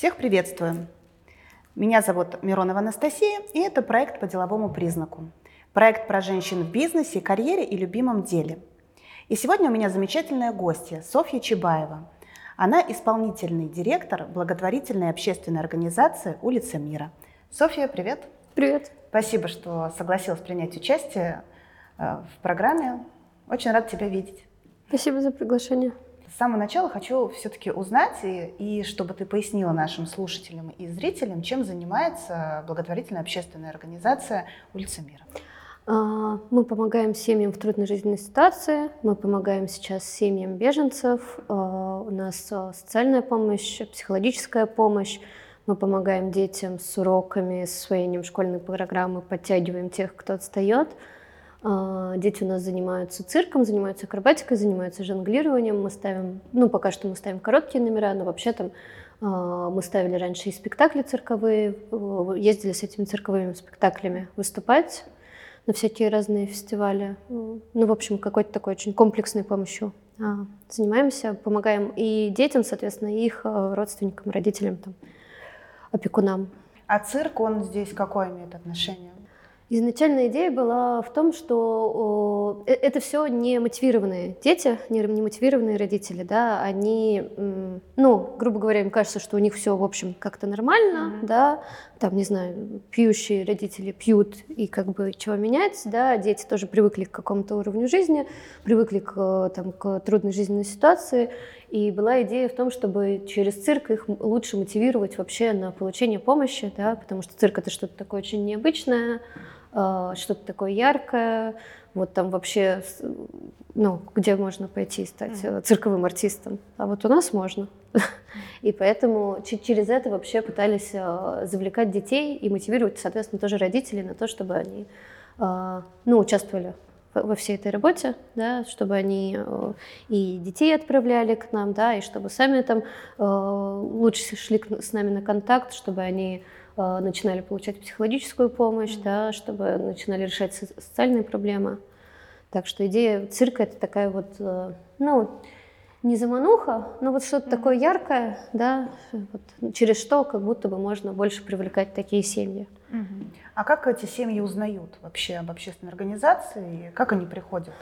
Всех приветствую! Меня зовут Миронова Анастасия, и это проект по деловому признаку. Проект про женщин в бизнесе, карьере и любимом деле. И сегодня у меня замечательная гостья Софья Чебаева. Она исполнительный директор благотворительной общественной организации «Улица мира». Софья, привет! Привет! Спасибо, что согласилась принять участие э, в программе. Очень рад тебя видеть. Спасибо за приглашение. С самого начала хочу все-таки узнать, и, и чтобы ты пояснила нашим слушателям и зрителям, чем занимается благотворительная общественная организация «Улица мира». А, мы помогаем семьям в трудной жизненной ситуации, мы помогаем сейчас семьям беженцев, а, у нас а, социальная помощь, психологическая помощь, мы помогаем детям с уроками, с освоением школьной программы, подтягиваем тех, кто отстает – дети у нас занимаются цирком, занимаются акробатикой, занимаются жонглированием. Мы ставим, ну, пока что мы ставим короткие номера, но вообще там а, мы ставили раньше и спектакли цирковые, ездили с этими цирковыми спектаклями выступать на всякие разные фестивали. Ну, в общем, какой-то такой очень комплексной помощью а, занимаемся, помогаем и детям, соответственно, и их родственникам, родителям, там, опекунам. А цирк, он здесь какое имеет отношение? Изначальная идея была в том, что э, это все не мотивированные дети, не мотивированные родители, да, они, ну, грубо говоря, им кажется, что у них все, в общем, как-то нормально, mm-hmm. да, там, не знаю, пьющие родители пьют и как бы чего менять, да, дети тоже привыкли к какому-то уровню жизни, привыкли к, там, к трудной жизненной ситуации, и была идея в том, чтобы через цирк их лучше мотивировать вообще на получение помощи, да, потому что цирк это что-то такое очень необычное, что-то такое яркое, вот там вообще, ну, где можно пойти стать mm-hmm. цирковым артистом, а вот у нас можно. И поэтому через это вообще пытались а, завлекать детей и мотивировать, соответственно, тоже родителей на то, чтобы они, ну, участвовали во всей этой работе, да, чтобы они и детей отправляли к нам, да, и чтобы сами там лучше шли с нами на контакт, чтобы они Э, начинали получать психологическую помощь, mm-hmm. да, чтобы начинали решать социальные проблемы. Так что идея цирка это такая вот, э, ну, не замануха, но вот что-то mm-hmm. такое яркое, да, вот, через что как будто бы можно больше привлекать такие семьи. Mm-hmm. А как эти семьи узнают вообще об общественной организации? Как они приходят?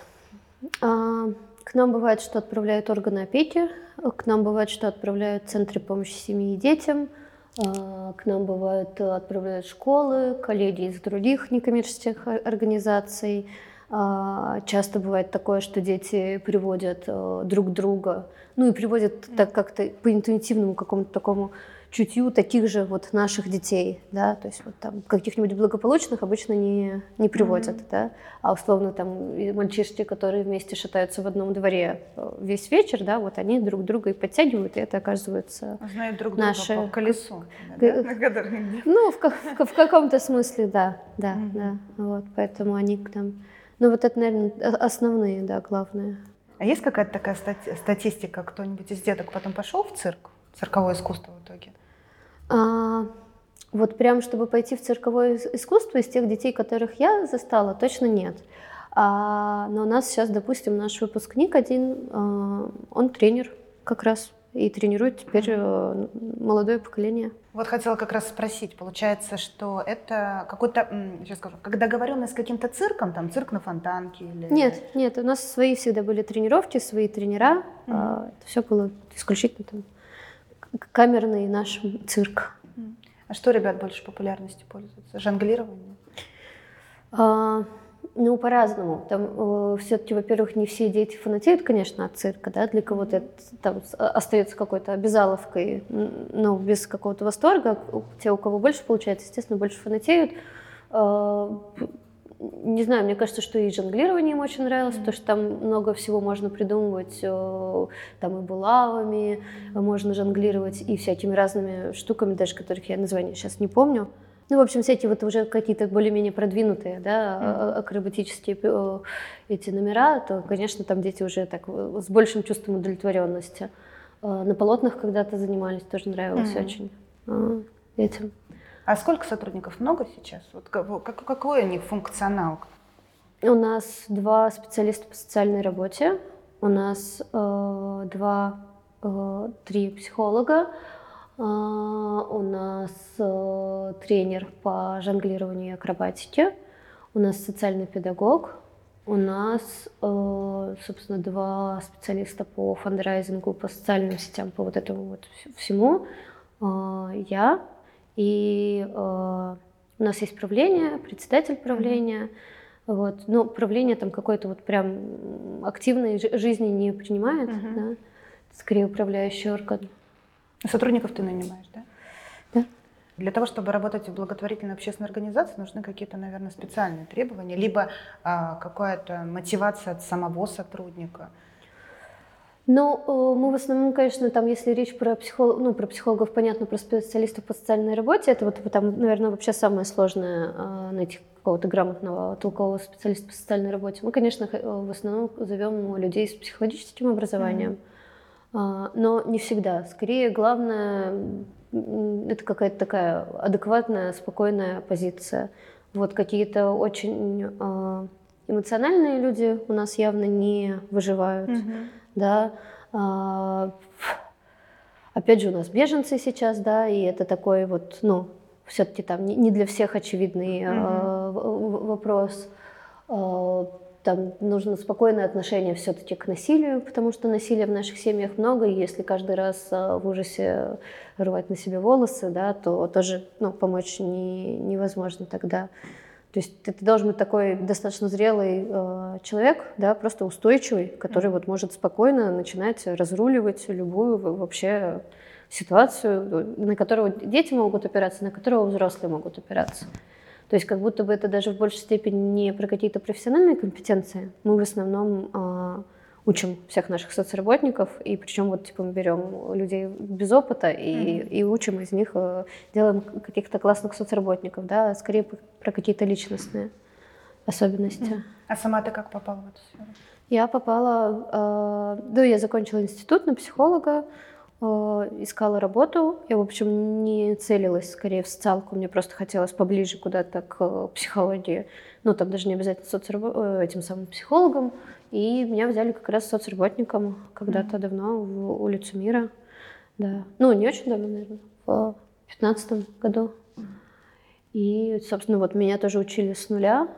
А, к нам бывает, что отправляют органы опеки, к нам бывает, что отправляют центры помощи семье и детям, к нам бывают э, отправляют школы, коллеги из других некоммерческих организаций. А, часто бывает такое, что дети приводят э, друг друга, ну и приводят так как-то по интуитивному какому-то такому чутью таких же вот наших детей, да, то есть вот там каких-нибудь благополучных обычно не, не приводят, mm-hmm. да, а условно там мальчишки, которые вместе шатаются в одном дворе э, весь вечер, да, вот они друг друга и подтягивают, и это оказывается Знают друг друга наши... по колесу, да, да? Ну, в, в, в каком-то смысле, да, да, mm-hmm. да, вот, поэтому они к нам, ну вот это, наверное, основные, да, главные. А есть какая-то такая стати- статистика, кто-нибудь из деток потом пошел в цирк? Цирковое искусство в итоге? А, вот прям, чтобы пойти в цирковое искусство, из тех детей, которых я застала, точно нет. А, но у нас сейчас, допустим, наш выпускник один, а, он тренер как раз и тренирует теперь mm молодое поколение. Вот хотела как раз спросить, получается, что это какой-то, сейчас скажу, как договоренность с каким-то цирком, там цирк на фонтанке или... Нет, нет, у нас свои всегда были тренировки, свои тренера, mm это все было исключительно там камерный наш цирк. А что ребят больше популярностью пользуются? Жонглирование? А, ну, по-разному. Там э, все-таки, во-первых, не все дети фанатеют, конечно, от цирка, да, для кого-то это там остается какой-то обязаловкой, но без какого-то восторга. Те, у кого больше получается, естественно, больше фанатеют. А, не знаю, мне кажется, что и жонглирование им очень нравилось, mm-hmm. потому что там много всего можно придумывать, э, там и булавами можно жонглировать, и всякими разными штуками, даже которых я название сейчас не помню. Ну, в общем, всякие вот уже какие-то более-менее продвинутые, да, mm-hmm. акробатические э, эти номера, то, конечно, там дети уже так э, с большим чувством удовлетворенности. На полотнах когда-то занимались, тоже нравилось mm-hmm. очень этим. А сколько сотрудников? Много сейчас? Вот как, какой у них функционал? У нас два специалиста по социальной работе, у нас э, два, э, три психолога, э, у нас э, тренер по жонглированию и акробатике, у нас социальный педагог, у нас, э, собственно, два специалиста по фандрайзингу, по социальным сетям, по вот этому вот всему. Э, я и э, у нас есть правление, председатель правления. Вот. Но правление там какой-то вот прям активной жизни не принимает, uh-huh. да? скорее управляющий орган. Сотрудников ты нанимаешь, да? Да. Для того, чтобы работать в благотворительной общественной организации, нужны какие-то, наверное, специальные требования, либо а, какая-то мотивация от самого сотрудника. Ну, э, мы в основном, конечно, там, если речь про психологов, ну, про психологов, понятно, про специалистов по социальной работе, это вот там, наверное, вообще самое сложное э, найти какого-то грамотного толкового специалиста по социальной работе. Мы, конечно, э, в основном зовем людей с психологическим образованием, mm-hmm. но не всегда. Скорее, главное, это какая-то такая адекватная, спокойная позиция. Вот какие-то очень эмоциональные люди у нас явно не выживают. Mm-hmm да. А, опять же, у нас беженцы сейчас, да, и это такой вот, ну, все-таки там не для всех очевидный mm-hmm. вопрос. А, там нужно спокойное отношение все-таки к насилию, потому что насилия в наших семьях много, и если каждый раз в ужасе рвать на себе волосы, да, то тоже ну, помочь не, невозможно тогда. То есть ты, ты должен быть такой достаточно зрелый э, человек, да, просто устойчивый, который вот может спокойно начинать разруливать любую вообще ситуацию, на которую дети могут опираться, на которую взрослые могут опираться. То есть как будто бы это даже в большей степени не про какие-то профессиональные компетенции. Мы в основном э, учим всех наших соцработников, и причем вот типа мы берем людей без опыта и, mm-hmm. и учим из них, э, делаем каких-то классных соцработников, да, скорее про какие-то личностные особенности. Mm-hmm. А сама ты как попала в эту сферу? Я попала, э, да, я закончила институт на психолога, э, искала работу. Я, в общем, не целилась скорее в социалку, мне просто хотелось поближе куда-то к психологии. Ну, там даже не обязательно соцраб... Э, этим самым психологом. И меня взяли как раз соцработником когда-то mm-hmm. давно в улицу Мира. Да. Ну, не очень давно, наверное, в пятнадцатом году. И, собственно, вот меня тоже учили с нуля.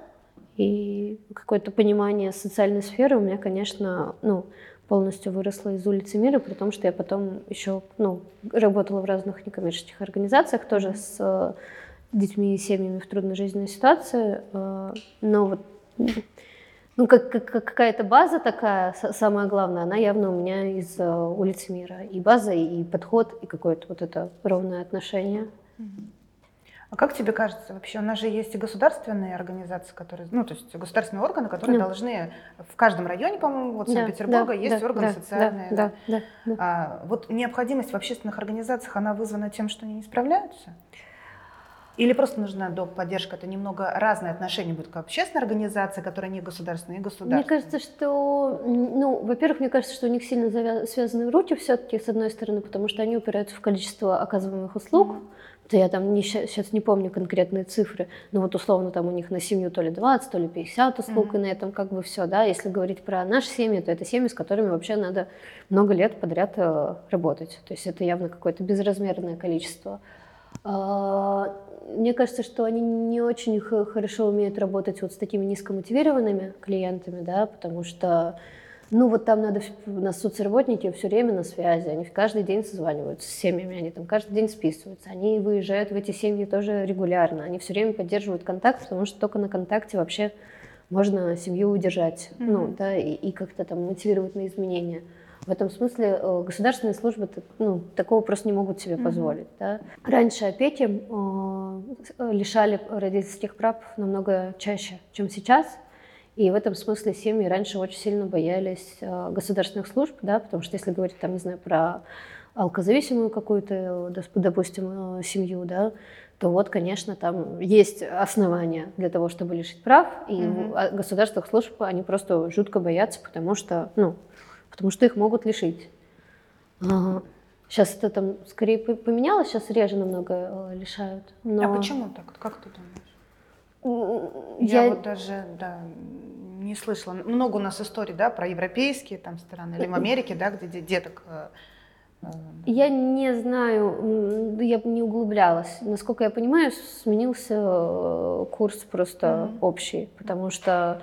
И какое-то понимание социальной сферы у меня, конечно, ну, полностью выросло из улицы Мира, при том, что я потом еще ну, работала в разных некоммерческих организациях, тоже с э, детьми и семьями в трудной жизненной ситуации. Э, но вот ну, как, как, какая-то база такая, самое главное, она явно у меня из uh, улицы мира. И база, и подход, и какое-то вот это ровное отношение. А как тебе кажется, вообще у нас же есть и государственные организации, которые, ну, то есть государственные органы, которые да. должны в каждом районе, по-моему, вот Санкт-Петербурга да, есть да, органы да, социальные. Да, да, да, а, вот необходимость в общественных организациях, она вызвана тем, что они не справляются? Или просто нужна доп. поддержка? Это немного разное отношение будет к общественной организации, которая не государственная, и государственная. Мне кажется, что, ну, во-первых, мне кажется, что у них сильно связаны руки все-таки, с одной стороны, потому что они упираются в количество оказываемых услуг. То я там не, сейчас не помню конкретные цифры, но вот условно там у них на семью то ли 20, то ли 50 услуг, mm-hmm. и на этом как бы все, да. Если говорить про наши семьи, то это семьи, с которыми вообще надо много лет подряд э, работать. То есть это явно какое-то безразмерное количество. А, мне кажется, что они не очень хорошо умеют работать вот с такими низкомотивированными клиентами, да, потому что, ну, вот там надо, у нас соцработники все время на связи, они каждый день созваниваются с семьями, они там каждый день списываются, они выезжают в эти семьи тоже регулярно, они все время поддерживают контакт, потому что только на контакте вообще можно семью удержать, mm-hmm. ну, да, и, и как-то там мотивировать на изменения. В этом смысле э, государственные службы ну, такого просто не могут себе позволить. Да. Раньше опеки э, лишали родительских прав намного чаще, чем сейчас. И в этом смысле семьи раньше очень сильно боялись э, государственных служб, да, потому что если говорить, там, не знаю, про алкозависимую какую-то, допустим, семью, да, то вот, конечно, там есть основания для того, чтобы лишить прав, и mm-hmm. государственных служб они просто жутко боятся, потому что, ну, потому что их могут лишить. Ага. Сейчас это там скорее поменялось, сейчас реже намного э, лишают. Но... А почему так? Как ты думаешь? Я, Я вот даже да, не слышала. Много у нас историй да, про европейские там страны или в Америке, да, где деток э, Я не знаю, я не углублялась. Насколько я понимаю, сменился э, курс просто mm-hmm. общий, потому что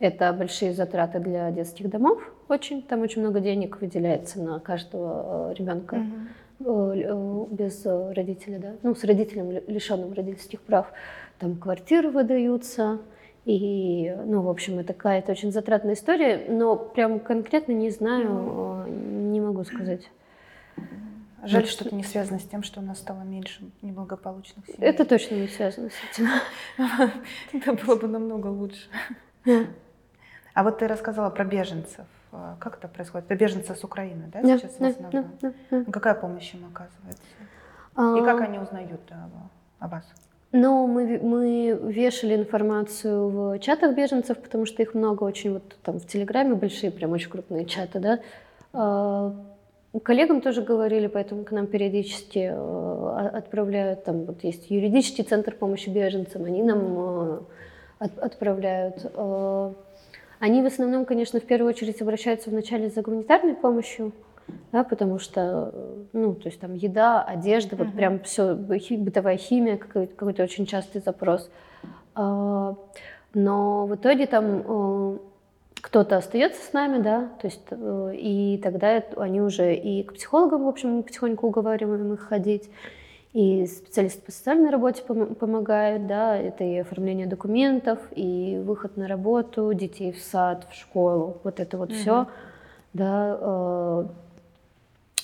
это большие затраты для детских домов. Очень там очень много денег выделяется на каждого ребенка. Mm-hmm без родителя, да, ну, с родителем, лишенным родительских прав, там квартиры выдаются, и, ну, в общем, это какая-то очень затратная история, но прям конкретно не знаю, не могу сказать. Жаль, что это не связано с тем, что у нас стало меньше неблагополучных семей. Это точно не связано с этим. Это было бы намного лучше. А вот ты рассказала про беженцев. А как это происходит? Это беженцы с Украины, да, сейчас в основном? Какая помощь им оказывается? И как а. они узнают о вас? Ну, мы, мы вешали информацию в чатах беженцев, потому что их много очень, вот там в Телеграме большие, прям очень крупные чаты, да. А, коллегам тоже говорили, поэтому к нам периодически э, отправляют, там вот есть юридический центр помощи беженцам, они нам э, отправляют. Они в основном, конечно, в первую очередь обращаются вначале за гуманитарной помощью, да, потому что, ну, то есть там еда, одежда, вот uh-huh. прям все, бытовая химия, какой-то, какой-то очень частый запрос. А, но в итоге там э, кто-то остается с нами, да, то есть э, и тогда они уже и к психологам, в общем, потихоньку уговариваем их ходить, и специалисты по социальной работе помогают, да, это и оформление документов, и выход на работу, детей в сад, в школу, вот это вот uh-huh. все, да, э,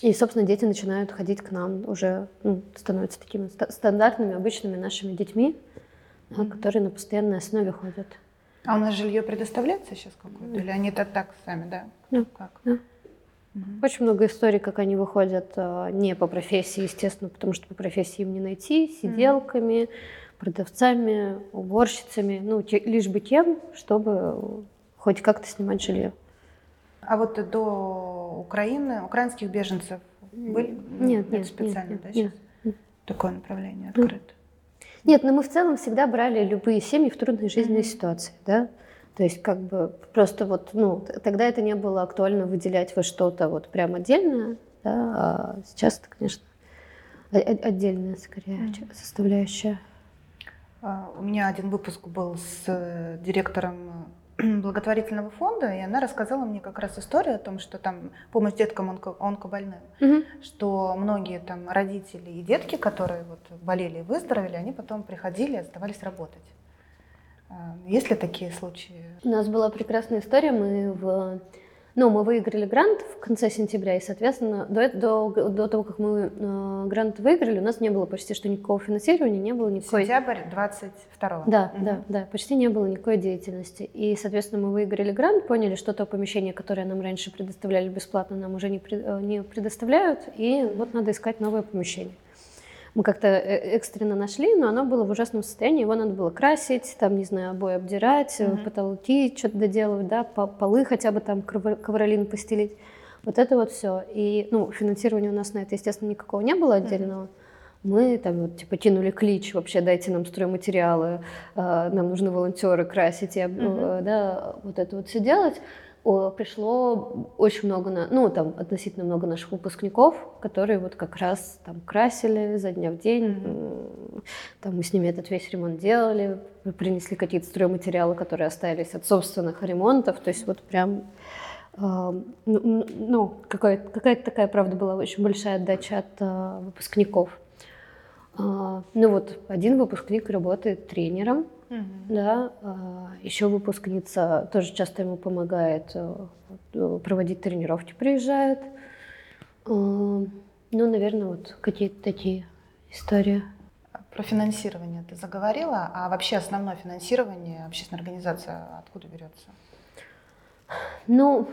и, собственно, дети начинают ходить к нам уже, ну, становятся такими стандартными, обычными нашими детьми, mm-hmm. которые на постоянной основе ходят. А у нас жилье предоставляется сейчас какое-то? Или они это так сами, да? Да. Как? да. Угу. Очень много историй, как они выходят а, не по профессии, естественно, потому что по профессии им не найти, сиделками, угу. продавцами, уборщицами, ну, те, лишь бы тем, чтобы хоть как-то снимать жилье. А вот до Украины, украинских беженцев были? Нет, нет, специально, нет, да, сейчас? Нет. Такое направление открыто. Нет, но мы в целом всегда брали любые семьи в трудной жизненной mm-hmm. ситуации, да. То есть как бы просто вот, ну, тогда это не было актуально выделять во что-то вот прям отдельное, да, а сейчас это, конечно, отдельная скорее mm-hmm. составляющая. А, у меня один выпуск был с э, директором благотворительного фонда, и она рассказала мне как раз историю о том, что там помощь деткам онко, онкобольным, угу. что многие там родители и детки, которые вот болели и выздоровели, они потом приходили и оставались работать. А, есть ли такие случаи? У нас была прекрасная история. Мы в ну, мы выиграли грант в конце сентября, и, соответственно, до, до, до того, как мы э, грант выиграли, у нас не было почти что никакого финансирования, не было никакой... Сентябрь 22 Да, угу. да, да, почти не было никакой деятельности. И, соответственно, мы выиграли грант, поняли, что то помещение, которое нам раньше предоставляли бесплатно, нам уже не, э, не предоставляют, и вот надо искать новое помещение мы как-то э, экстренно нашли, но оно было в ужасном состоянии, его надо было красить, там, не знаю, обои обдирать, mm-hmm. потолки что-то доделывать, да, полы хотя бы там ковролин постелить. Вот это вот все. И, ну, финансирования у нас на это, естественно, никакого не было отдельного. Mm-hmm. Мы там вот, типа кинули клич, вообще дайте нам стройматериалы, э, нам нужны волонтеры красить, и, mm-hmm. да, вот это вот все делать пришло очень много, на, ну, там, относительно много наших выпускников, которые вот как раз там красили за дня в день, mm-hmm. там мы с ними этот весь ремонт делали, принесли какие-то стройматериалы, которые остались от собственных ремонтов, то есть вот прям э, ну, какая-то, какая-то такая, правда, была очень большая отдача от э, выпускников. Э, ну вот, один выпускник работает тренером, Угу. Да, а, еще выпускница тоже часто ему помогает э, проводить тренировки, приезжает. А, ну, наверное, вот какие-то такие истории. Про финансирование ты заговорила, а вообще основное финансирование общественной организации откуда берется? Ну,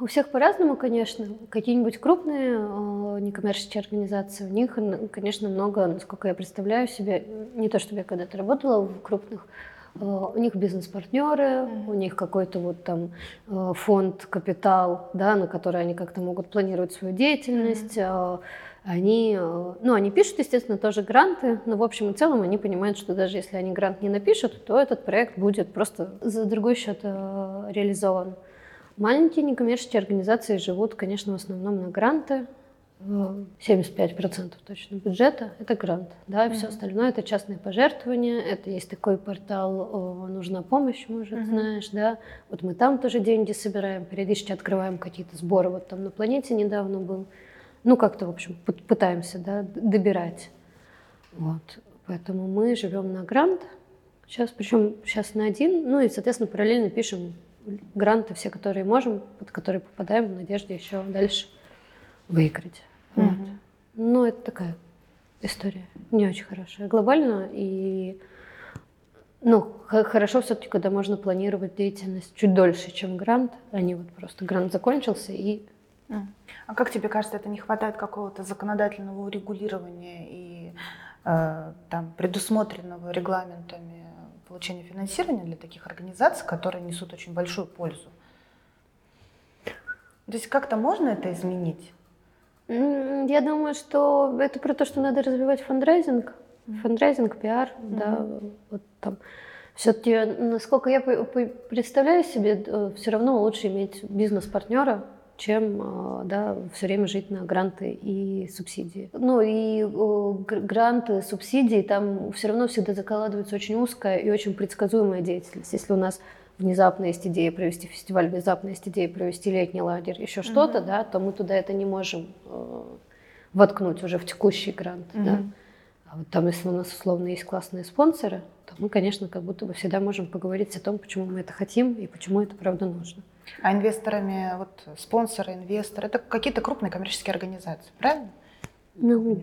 у всех по-разному, конечно. Какие-нибудь крупные э, некоммерческие организации, у них, конечно, много, насколько я представляю себе, не то чтобы я когда-то работала в крупных, э, у них бизнес-партнеры, mm-hmm. у них какой-то вот там э, фонд, капитал, да, на который они как-то могут планировать свою деятельность. Mm-hmm. Они, ну, они пишут, естественно, тоже гранты, но в общем и целом они понимают, что даже если они грант не напишут, то этот проект будет просто за другой счет реализован. Маленькие некоммерческие организации живут, конечно, в основном на гранты. 75% точно бюджета – это грант, да, и mm-hmm. все остальное – это частные пожертвования, это есть такой портал «Нужна помощь», может, mm-hmm. знаешь, да, вот мы там тоже деньги собираем, периодически открываем какие-то сборы, вот там на планете недавно был, ну, как-то, в общем, пытаемся, да, добирать, вот, поэтому мы живем на грант, сейчас, причем сейчас на один, ну, и, соответственно, параллельно пишем гранты все, которые можем, под которые попадаем в надежде еще дальше выиграть. Вот. Ну, это такая история не очень хорошая. Глобально и ну, хорошо все-таки, когда можно планировать деятельность чуть дольше, чем грант, а не вот просто грант закончился и... А как тебе кажется, это не хватает какого-то законодательного урегулирования и э, там предусмотренного регламентами получения финансирования для таких организаций, которые несут очень большую пользу? То есть как-то можно это изменить? Я думаю, что это про то, что надо развивать фандрайзинг, фандрайзинг, пиар, mm-hmm. да, вот там. Все-таки, насколько я представляю себе, э, все равно лучше иметь бизнес-партнера, чем э, да, все время жить на гранты и субсидии. Ну и гранты, субсидии, там все равно всегда закладывается очень узкая и очень предсказуемая деятельность. Если у нас внезапно есть идея провести фестиваль, внезапно есть идея провести летний лагерь, еще mm-hmm. что-то, да, то мы туда это не можем э, воткнуть уже в текущий грант. Mm-hmm. Да. А вот там, если у нас условно есть классные спонсоры, то мы, конечно, как будто бы всегда можем поговорить о том, почему мы это хотим и почему это правда нужно. А инвесторами, вот спонсоры, инвесторы, это какие-то крупные коммерческие организации, правильно? Ну,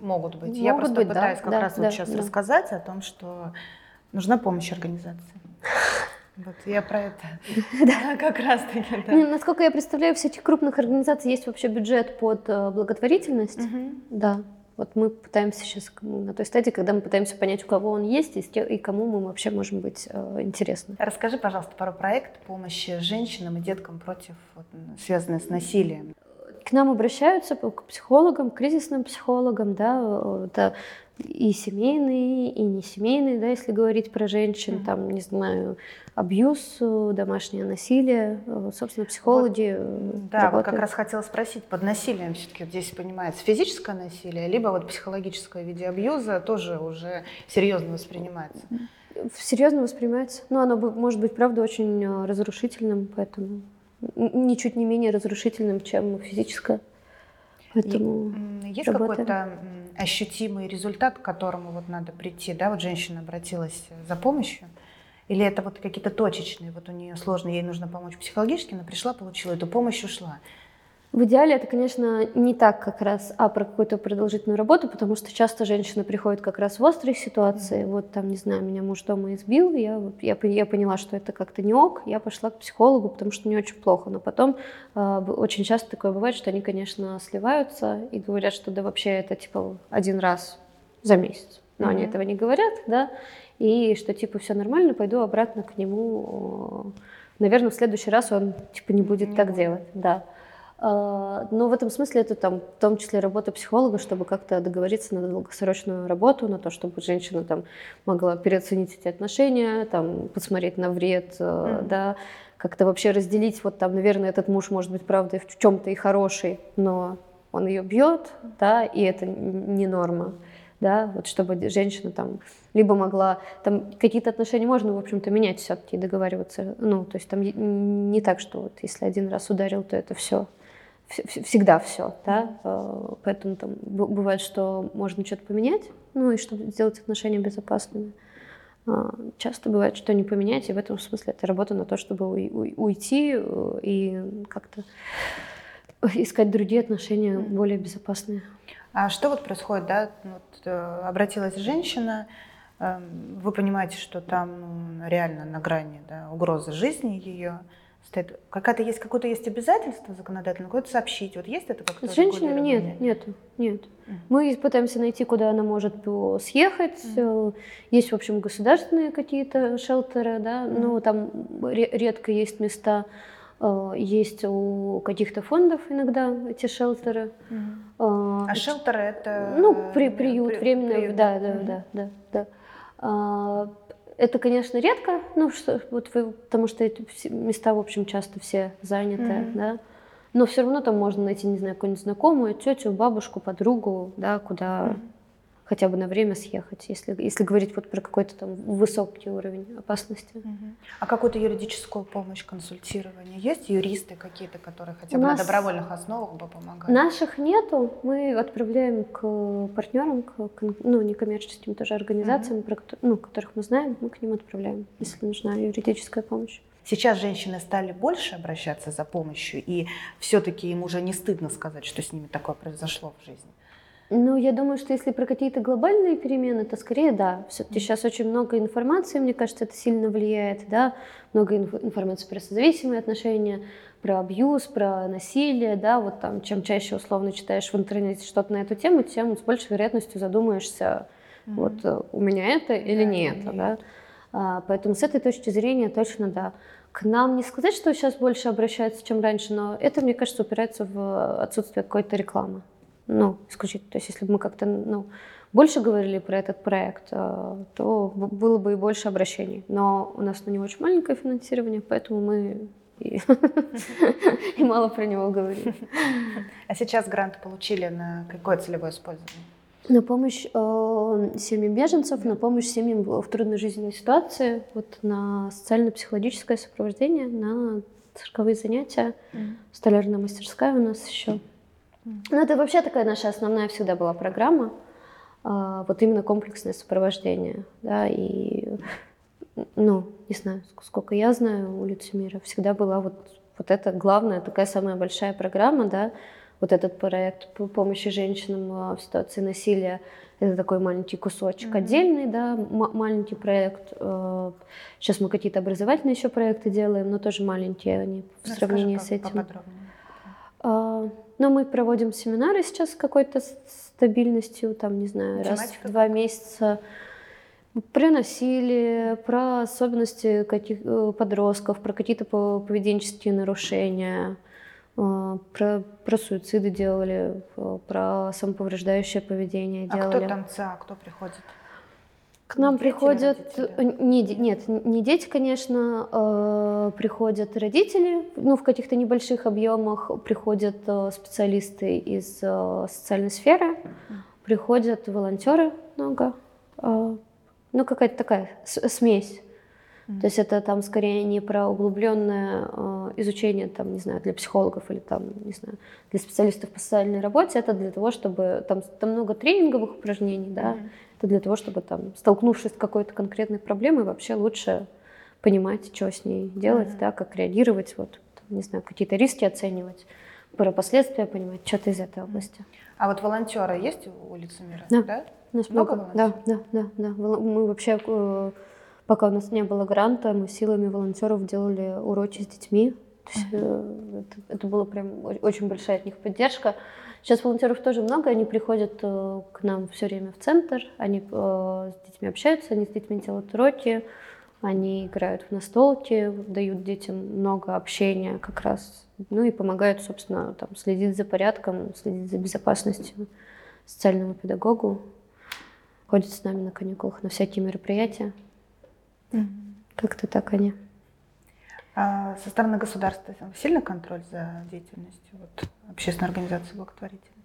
могут быть. Могут Я просто быть, пытаюсь да, как да, раз да, вот сейчас да. рассказать о том, что нужна помощь организации. Вот я про это. Да, как раз таки. Да. Ну, насколько я представляю, в этих крупных организаций есть вообще бюджет под э, благотворительность. Угу. Да. Вот мы пытаемся сейчас на той стадии, когда мы пытаемся понять, у кого он есть и, и кому мы вообще можем быть э, интересны. Расскажи, пожалуйста, про проект помощи женщинам и деткам против, вот, связанный с насилием. К нам обращаются к психологам, к кризисным психологам, да, это и семейные, и не семейные, да, если говорить про женщин, mm-hmm. там, не знаю, абьюз, э, домашнее насилие, э, собственно, психологи вот, э, Да, работают. вот как раз хотела спросить, под насилием все-таки здесь понимается физическое насилие, либо вот психологическое в виде абьюза тоже уже серьезно воспринимается? Серьезно воспринимается. Но оно может быть, правда, очень разрушительным, поэтому ничуть не менее разрушительным, чем физическое. Поэтому Есть какой-то ощутимый результат, к которому вот надо прийти, да, вот женщина обратилась за помощью, или это вот какие-то точечные, вот у нее сложно, ей нужно помочь психологически, она пришла, получила эту помощь, ушла. В идеале это, конечно, не так как раз, а про какую-то продолжительную работу, потому что часто женщины приходят как раз в острые ситуации. Mm-hmm. Вот там, не знаю, меня муж дома избил, я, я, я поняла, что это как-то не ок, я пошла к психологу, потому что мне очень плохо. Но потом э, очень часто такое бывает, что они, конечно, сливаются и говорят, что да вообще это типа один раз за месяц. Но mm-hmm. они этого не говорят, да, и что типа все нормально, пойду обратно к нему. Наверное, в следующий раз он типа не будет не так делать, да. А, но в этом смысле это там, в том числе работа психолога, чтобы как-то договориться на долгосрочную работу, на то, чтобы женщина там могла переоценить эти отношения, там, посмотреть на вред, mm. да, как-то вообще разделить, вот там, наверное, этот муж может быть, правда, в чем-то и хороший, но он ее бьет, да, и это не норма, да, вот чтобы женщина там либо могла, там какие-то отношения можно, в общем-то, менять все-таки, договариваться, ну, то есть там не так, что вот если один раз ударил, то это все, всегда все, да, э, поэтому там бывает, что можно что-то поменять, ну и чтобы сделать отношения безопасными. А, часто бывает, что не поменять, и в этом смысле это работа на то, чтобы уйти э, и как-то искать другие отношения более безопасные. А что вот происходит, да, вот, э, обратилась женщина, эм, вы понимаете, что там ну, реально на грани да, угрозы жизни ее, стоит. Какая-то есть, какое-то есть обязательство законодательное, какое-то сообщить. Вот есть это как-то? С женщинами нет, нет, нет. Mm. Мы пытаемся найти, куда она может съехать. Mm. Есть, в общем, государственные какие-то шелтеры, да, mm. но там редко есть места. Э, есть у каких-то фондов иногда эти шелтеры. Mm. А шелтеры это? Ну, при, приют, при, временный, приют. да, да, mm. да, да, да. Это, конечно, редко, ну, что, вот вы, потому что эти места, в общем, часто все заняты, mm-hmm. да. Но все равно там можно найти, не знаю, какую-нибудь знакомую, тетю, бабушку, подругу, да, куда mm-hmm. Хотя бы на время съехать, если, если говорить вот про какой-то там высокий уровень опасности. Mm-hmm. А какую-то юридическую помощь, консультирование? Есть юристы какие-то, которые хотя бы нас... на добровольных основах бы помогают? Наших нету. Мы отправляем к партнерам, к, ну, некоммерческим тоже организациям, mm-hmm. про, ну, которых мы знаем, мы к ним отправляем, если нужна юридическая помощь. Сейчас женщины стали больше обращаться за помощью, и все-таки им уже не стыдно сказать, что с ними такое произошло в жизни. Ну, я думаю, что если про какие-то глобальные перемены, то скорее да. Все-таки сейчас очень много информации, мне кажется, это сильно влияет, да. Много инф- информации про созависимые отношения, про абьюз, про насилие, да. Вот там, чем чаще условно читаешь в интернете что-то на эту тему, тем с большей вероятностью задумаешься, mm-hmm. вот э, у меня это или да, не это, да. А, поэтому с этой точки зрения точно да. К нам не сказать, что сейчас больше обращаются, чем раньше, но это, мне кажется, упирается в отсутствие какой-то рекламы. Ну, исключительно. То есть, если бы мы как-то ну, больше говорили про этот проект, э, то было бы и больше обращений. Но у нас на него очень маленькое финансирование, поэтому мы и, и мало про него говорим. А сейчас грант получили на какое целевое использование? На помощь э, семьям беженцев, на помощь семьям в трудной жизненной ситуации, вот на социально-психологическое сопровождение, на цирковые занятия, mm. столярная мастерская у нас еще. Ну, это вообще такая наша основная всегда была программа, э, вот именно комплексное сопровождение, да, и, ну, не знаю, сколько я знаю, улицы мира всегда была вот, вот это главная, такая самая большая программа, да, вот этот проект по помощи женщинам а, в ситуации насилия. Это такой маленький кусочек mm-hmm. отдельный, да, маленький проект. Сейчас мы какие-то образовательные еще проекты делаем, но тоже маленькие они в Расскажи сравнении с этим. Поподробнее. Но мы проводим семинары сейчас с какой-то стабильностью, там, не знаю, Тематика. раз в два месяца про насилие, про особенности каких э, подростков, про какие-то поведенческие нарушения. А, про, про суициды делали, про самоповреждающее поведение делали. А кто там ЦА, кто приходит? К нам дети приходят, не, нет, не дети, конечно, э, приходят родители, ну, в каких-то небольших объемах приходят э, специалисты из э, социальной сферы, приходят волонтеры много, э, ну, какая-то такая смесь. То есть это там скорее не про углубленное э, изучение, там, не знаю, для психологов или там, не знаю, для специалистов по социальной работе. Это для того, чтобы там, там много тренинговых упражнений, да. Mm-hmm. Это для того, чтобы там, столкнувшись с какой-то конкретной проблемой, вообще лучше понимать, что с ней делать, mm-hmm. да, как реагировать, вот, там, не знаю, какие-то риски оценивать, про последствия понимать, что-то из этой области. А вот волонтеры есть у лица мира? Да. да? У нас много, много Да, да, да, да. Мы вообще э, Пока у нас не было гранта, мы силами волонтеров делали уроки с детьми. То есть, э, это, это была прям очень большая от них поддержка. Сейчас волонтеров тоже много, они приходят э, к нам все время в центр, они э, с детьми общаются, они с детьми делают уроки, они играют в настолки, дают детям много общения как раз, ну и помогают, собственно, там, следить за порядком, следить за безопасностью социальному педагогу, ходят с нами на каникулах на всякие мероприятия. Как-то так они. А со стороны государства сильный контроль за деятельностью вот, общественной организации благотворительной?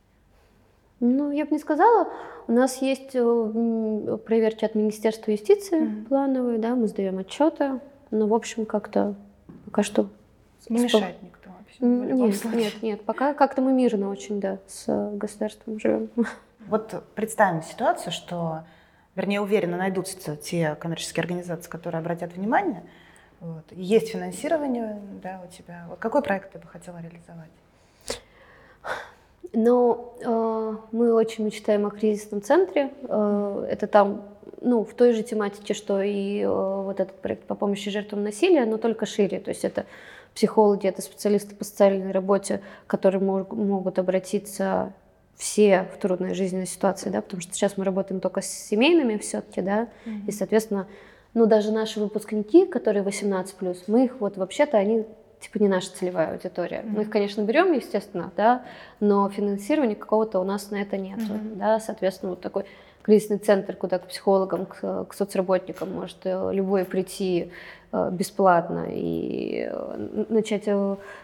Ну, я бы не сказала. У нас есть э, проверки от Министерства юстиции mm-hmm. плановые, да, мы сдаем отчеты. Но, в общем, как-то пока что... Не мешает никто вообще? Нет, нет, нет. Пока как-то мы мирно очень, да, с государством живем. Вот представим ситуацию, что вернее, уверенно найдутся те коммерческие организации, которые обратят внимание. Вот. Есть финансирование да, у тебя. Вот какой проект ты бы хотела реализовать? Ну, э, мы очень мечтаем о кризисном центре. Э, это там, ну, в той же тематике, что и э, вот этот проект по помощи жертвам насилия, но только шире. То есть это психологи, это специалисты по социальной работе, которые мог, могут обратиться все в трудной жизненной ситуации, да, потому что сейчас мы работаем только с семейными все-таки, да, mm-hmm. и, соответственно, ну, даже наши выпускники, которые 18+, мы их вот вообще-то, они типа не наша целевая аудитория. Mm-hmm. Мы их, конечно, берем, естественно, да, но финансирования какого-то у нас на это нет, mm-hmm. да, соответственно, вот такой кризисный центр, куда к психологам, к, к соцработникам может э, любой прийти э, бесплатно и э, начать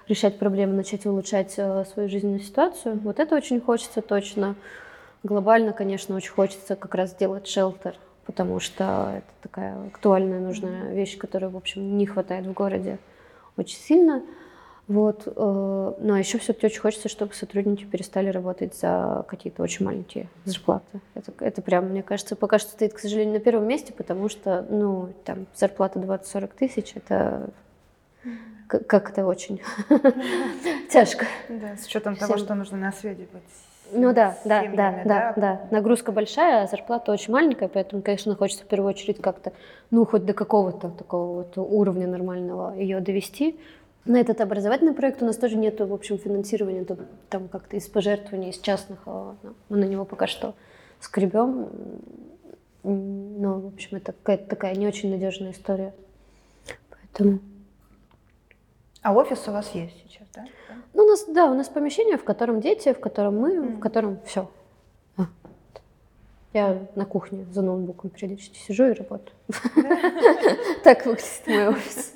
решать проблемы, начать улучшать свою жизненную ситуацию. Вот это очень хочется точно. Глобально, конечно, очень хочется как раз сделать шелтер, потому что это такая актуальная, нужная вещь, которой, в общем, не хватает в городе очень сильно. Вот. Э, а еще все-таки очень хочется, чтобы сотрудники перестали работать за какие-то очень маленькие зарплаты. Это, это прям, мне кажется, пока что стоит, к сожалению, на первом месте, потому что, ну, там, зарплата 20-40 тысяч, это как это очень тяжко. Да, с учетом того, что нужно на связи быть. Ну да, да, да, да, да. Нагрузка большая, а зарплата очень маленькая, поэтому, конечно, хочется в первую очередь как-то, ну, хоть до какого-то такого вот уровня нормального ее довести, на этот образовательный проект у нас тоже нет, в общем, финансирования там как-то из пожертвований, из частных. А, мы на него пока что скребем. Но, в общем, это какая-то такая не очень надежная история. Поэтому... А офис у вас есть сейчас, да? Ну, у нас, да, у нас помещение, в котором дети, в котором мы, mm. в котором все. Я на кухне за ноутбуком периодически сижу и работаю. Так выглядит мой офис.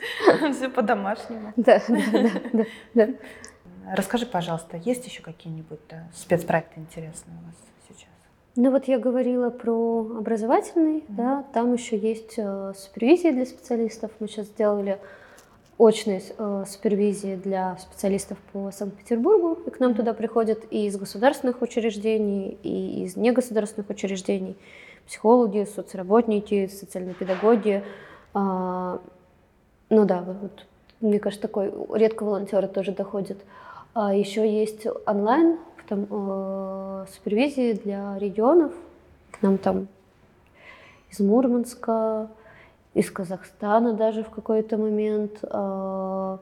Все по-домашнему. Да, да, да, да. Расскажи, пожалуйста, есть еще какие-нибудь спецпроекты интересные у вас сейчас? Ну вот я говорила про образовательный, да, там еще есть э, супервизия для специалистов. Мы сейчас сделали очной э, супервизии для специалистов по Санкт-Петербургу. И к нам туда приходят и из государственных учреждений, и из негосударственных учреждений психологи, соцработники, социальные педагоги. А, ну да, вот, мне кажется, такой редко волонтеры тоже доходят. А еще есть онлайн там, э, супервизии для регионов. К нам там из Мурманска, из Казахстана даже в какой-то момент. А,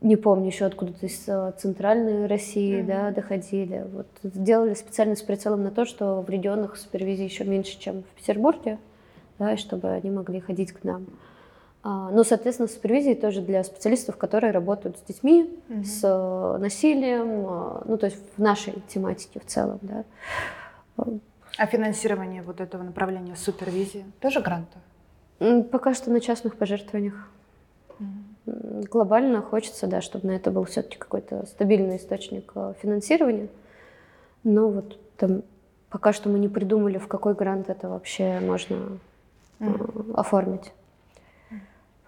не помню еще откуда-то из а, центральной России, mm-hmm. да, доходили. Вот сделали специально с прицелом на то, что в регионах супервизии еще меньше, чем в Петербурге, да, и чтобы они могли ходить к нам. А, ну, соответственно, супервизии тоже для специалистов, которые работают с детьми, mm-hmm. с насилием, ну, то есть в нашей тематике в целом, да. А финансирование вот этого направления супервизии тоже гранты? Пока что на частных пожертвованиях. Mm-hmm. Глобально хочется, да, чтобы на это был все-таки какой-то стабильный источник э, финансирования. Но вот там пока что мы не придумали, в какой грант это вообще можно mm-hmm. оформить. Mm-hmm.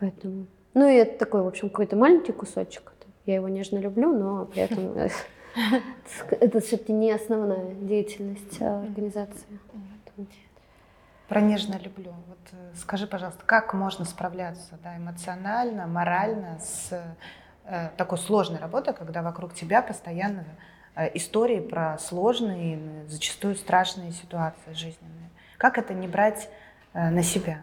Поэтому. Ну и это такой, в общем, какой-то маленький кусочек. Я его нежно люблю, но при этом это все-таки не основная деятельность организации. Про нежно люблю. Вот э, скажи, пожалуйста, как можно справляться да, эмоционально, морально с э, такой сложной работой, когда вокруг тебя постоянно э, истории про сложные, зачастую страшные ситуации жизненные? Как это не брать э, на себя?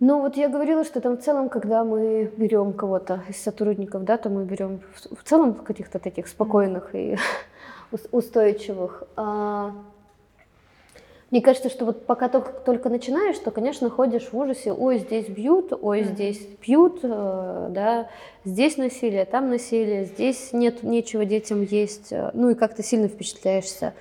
Ну вот я говорила, что там в целом, когда мы берем кого-то из сотрудников, да, то мы берем в целом каких-то таких спокойных и устойчивых. А мне кажется, что вот пока только, только начинаешь, то, конечно, ходишь в ужасе, ой, здесь бьют, ой, здесь пьют, э, да, здесь насилие, там насилие, здесь нет нечего детям есть, э, ну и как-то сильно впечатляешься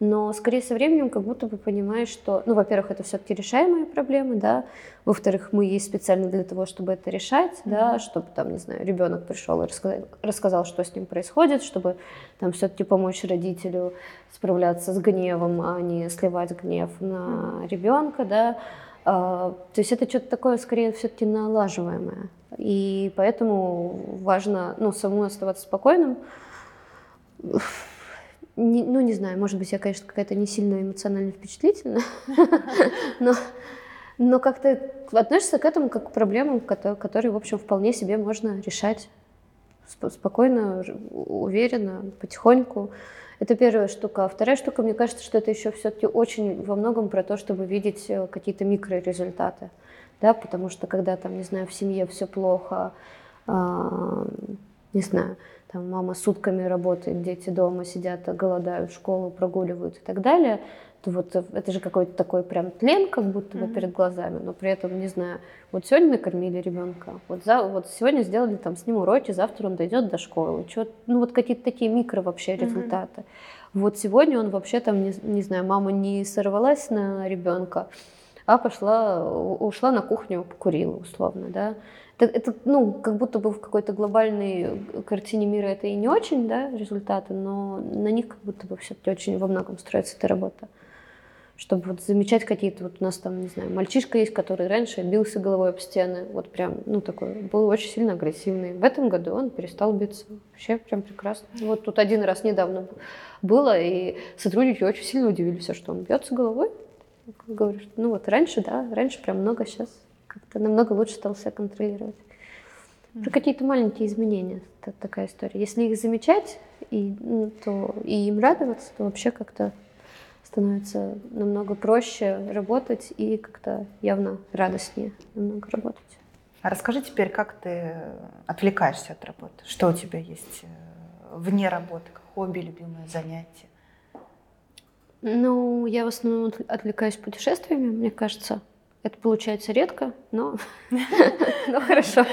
но скорее со временем как будто бы понимаешь, что, ну, во-первых, это все-таки решаемые проблемы, да, во-вторых, мы есть специально для того, чтобы это решать, mm-hmm. да, чтобы там, не знаю, ребенок пришел и рассказал, рассказал, что с ним происходит, чтобы там все-таки помочь родителю справляться с гневом, а не сливать гнев на mm-hmm. ребенка, да, а, то есть это что-то такое, скорее, все-таки налаживаемое. И поэтому важно, ну, самому оставаться спокойным, не, ну, не знаю, может быть, я, конечно, какая-то не сильно эмоционально впечатлительная, но, но как-то относишься к этому как к проблемам, которые, в общем, вполне себе можно решать спокойно, уверенно, потихоньку. Это первая штука. А вторая штука, мне кажется, что это еще все-таки очень во многом про то, чтобы видеть э, какие-то микрорезультаты. Да, потому что когда там, не знаю, в семье все плохо, не знаю, там мама сутками работает, дети дома сидят, голодают, школу прогуливают и так далее, то вот это же какой-то такой прям тлен, как будто бы mm-hmm. перед глазами, но при этом, не знаю, вот сегодня накормили ребенка, вот, за, вот сегодня сделали там с ним уроки, завтра он дойдет до школы, что, ну вот какие-то такие микро вообще результаты. Mm-hmm. Вот сегодня он вообще там, не, не знаю, мама не сорвалась на ребенка, а пошла, ушла на кухню, покурила условно, да. Это, это, ну, как будто бы в какой-то глобальной картине мира это и не очень, да, результаты, но на них как будто бы все-таки очень во многом строится эта работа чтобы вот замечать какие-то, вот у нас там, не знаю, мальчишка есть, который раньше бился головой об стены, вот прям, ну, такой, был очень сильно агрессивный. В этом году он перестал биться. Вообще прям прекрасно. Вот тут один раз недавно было, и сотрудники очень сильно удивились, что он бьется головой. Говорю, что, ну вот раньше, да, раньше прям много, сейчас как-то намного лучше стал себя контролировать. Про какие-то маленькие изменения, это такая история. Если их замечать, и, ну, то, и им радоваться, то вообще как-то становится намного проще работать и как-то явно радостнее намного работать. А расскажи теперь, как ты отвлекаешься от работы? Что у тебя есть э, вне работы, хобби, любимое занятие? Ну, я в основном отвлекаюсь путешествиями, мне кажется. Это получается редко, но, хорошо.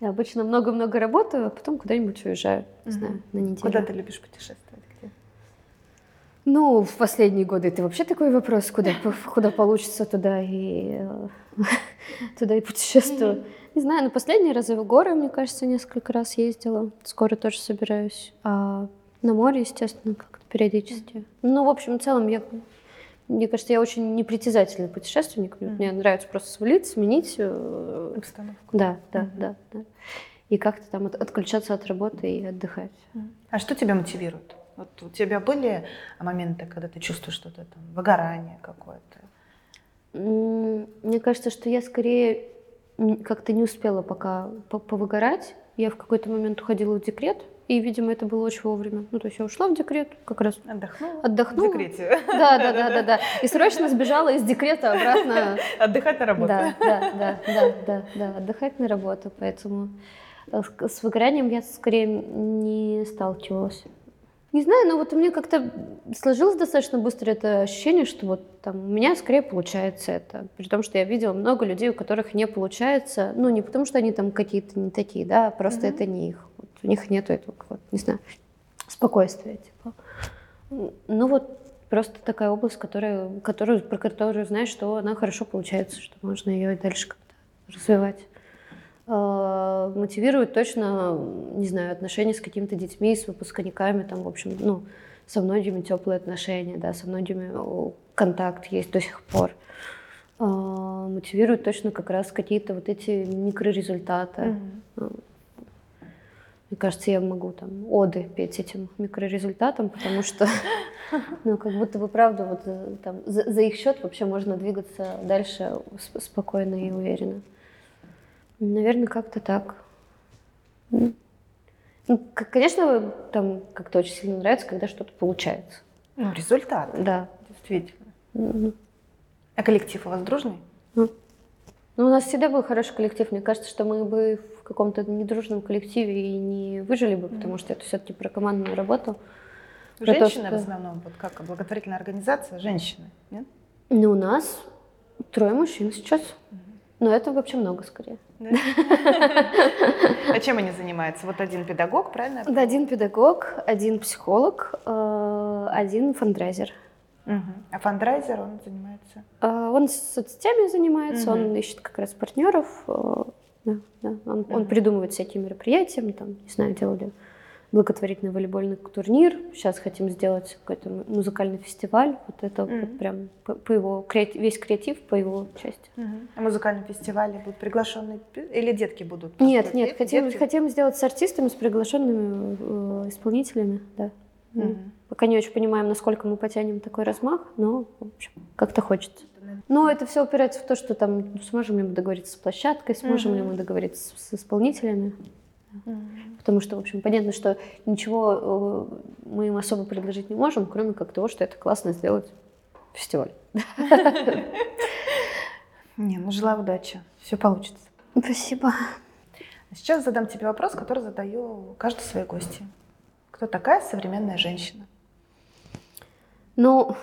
Я обычно много-много работаю, а потом куда-нибудь уезжаю, не знаю, на неделю. Куда ты любишь путешествовать? Ну, в последние годы это вообще такой вопрос, куда, куда получится, туда и туда и путешествую. Не знаю, на последние разы в горы, мне кажется, несколько раз ездила. Скоро тоже собираюсь. А на море, естественно, как-то периодически. Ну, в общем, в целом, я, мне кажется, я очень непритязательный путешественник. Mm-hmm. Мне нравится просто свалить, сменить. Э, Обстановку. Да, да, mm-hmm. да, да. И как-то там отключаться от работы и отдыхать. Mm-hmm. А что тебя мотивирует? Вот у тебя были моменты, когда ты чувствуешь что-то там, выгорание какое-то? Мне кажется, что я скорее как-то не успела пока повыгорать. Я в какой-то момент уходила в декрет, и, видимо, это было очень вовремя. Ну, то есть я ушла в декрет, как раз отдохнула. Отдохнула. В декрете. Да, да, да, да, да. И срочно сбежала из декрета обратно. Отдыхать на работу. Да, да, да, да, да, да, отдыхать на работу. Поэтому э, с выгоранием я скорее не сталкивалась. Не знаю, но вот у меня как-то сложилось достаточно быстро это ощущение, что вот там у меня скорее получается это. При том, что я видела много людей, у которых не получается. Ну, не потому, что они там какие-то не такие, да, просто mm-hmm. это не их. У них нету этого, вот, не знаю, спокойствия, типа. Ну вот просто такая область, которая, которую, про которую знаешь, что она хорошо получается, что можно ее и дальше как-то развивать. А, мотивирует точно, не знаю, отношения с какими-то детьми, с выпускниками, там, в общем, ну, со многими теплые отношения, да, со многими контакт есть до сих пор. А, мотивирует точно как раз какие-то вот эти микрорезультаты. Mm-hmm. Мне кажется, я могу там оды петь этим микрорезультатам, потому что, ну, как будто бы правда, вот э, там за, за их счет вообще можно двигаться дальше спокойно и уверенно. Наверное, как-то так. Ну, конечно, там как-то очень сильно нравится, когда что-то получается. Ну, результат. Да. Действительно. Mm-hmm. А коллектив у вас дружный? Mm. Ну, у нас всегда был хороший коллектив. Мне кажется, что мы бы в каком-то недружном коллективе и не выжили бы, потому что это все-таки про командную работу. Женщины то, что... в основном, вот как благотворительная организация, женщины, нет? Ну, у нас трое мужчин сейчас. Но это вообще много скорее. Да? А чем они занимаются? Вот один педагог, правильно? Да, один педагог, один психолог, э, один фандрайзер. А фандрайзер он занимается? Э, он соцсетями занимается, он ищет как раз партнеров. Э, да, да. Он, он придумывает всякие мероприятия, мы там, не знаю, делали благотворительный волейбольный турнир. Сейчас хотим сделать какой-то музыкальный фестиваль. Вот это mm-hmm. вот прям по, по его креатив, весь креатив по его части. Mm-hmm. А музыкальном фестивале будут приглашенные или детки будут? Нет, нет, хотим, детки? хотим сделать с артистами, с приглашенными э, исполнителями, да. Mm-hmm. Пока не очень понимаем, насколько мы потянем такой размах, но в общем, как-то хочется. Но это все упирается в то, что там сможем ли мы договориться с площадкой, сможем mm-hmm. ли мы договориться с, с исполнителями. Потому что, в общем, понятно, что ничего э, мы им особо предложить не можем, кроме как того, что это классно сделать фестиваль. Не, ну желаю удачи. Все получится. Спасибо. Сейчас задам тебе вопрос, который задаю каждой своей гости. Кто такая современная женщина? Ну,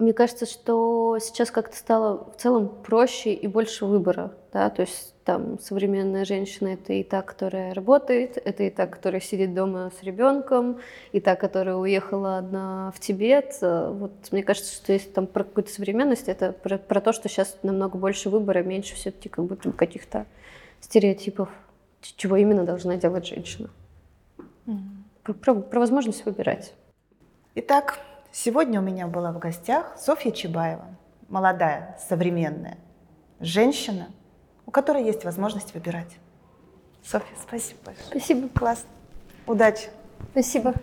Мне кажется, что сейчас как-то стало в целом проще и больше выбора, да, то есть там современная женщина это и та, которая работает, это и та, которая сидит дома с ребенком, и та, которая уехала одна в Тибет. Вот мне кажется, что если там про какую-то современность, это про, про то, что сейчас намного больше выбора, меньше все-таки как будто каких-то стереотипов, чего именно должна делать женщина. Про, про, про возможность выбирать. Итак, Сегодня у меня была в гостях Софья Чебаева, молодая, современная женщина, у которой есть возможность выбирать. Софья, спасибо большое. Спасибо. Класс. Удачи. Спасибо.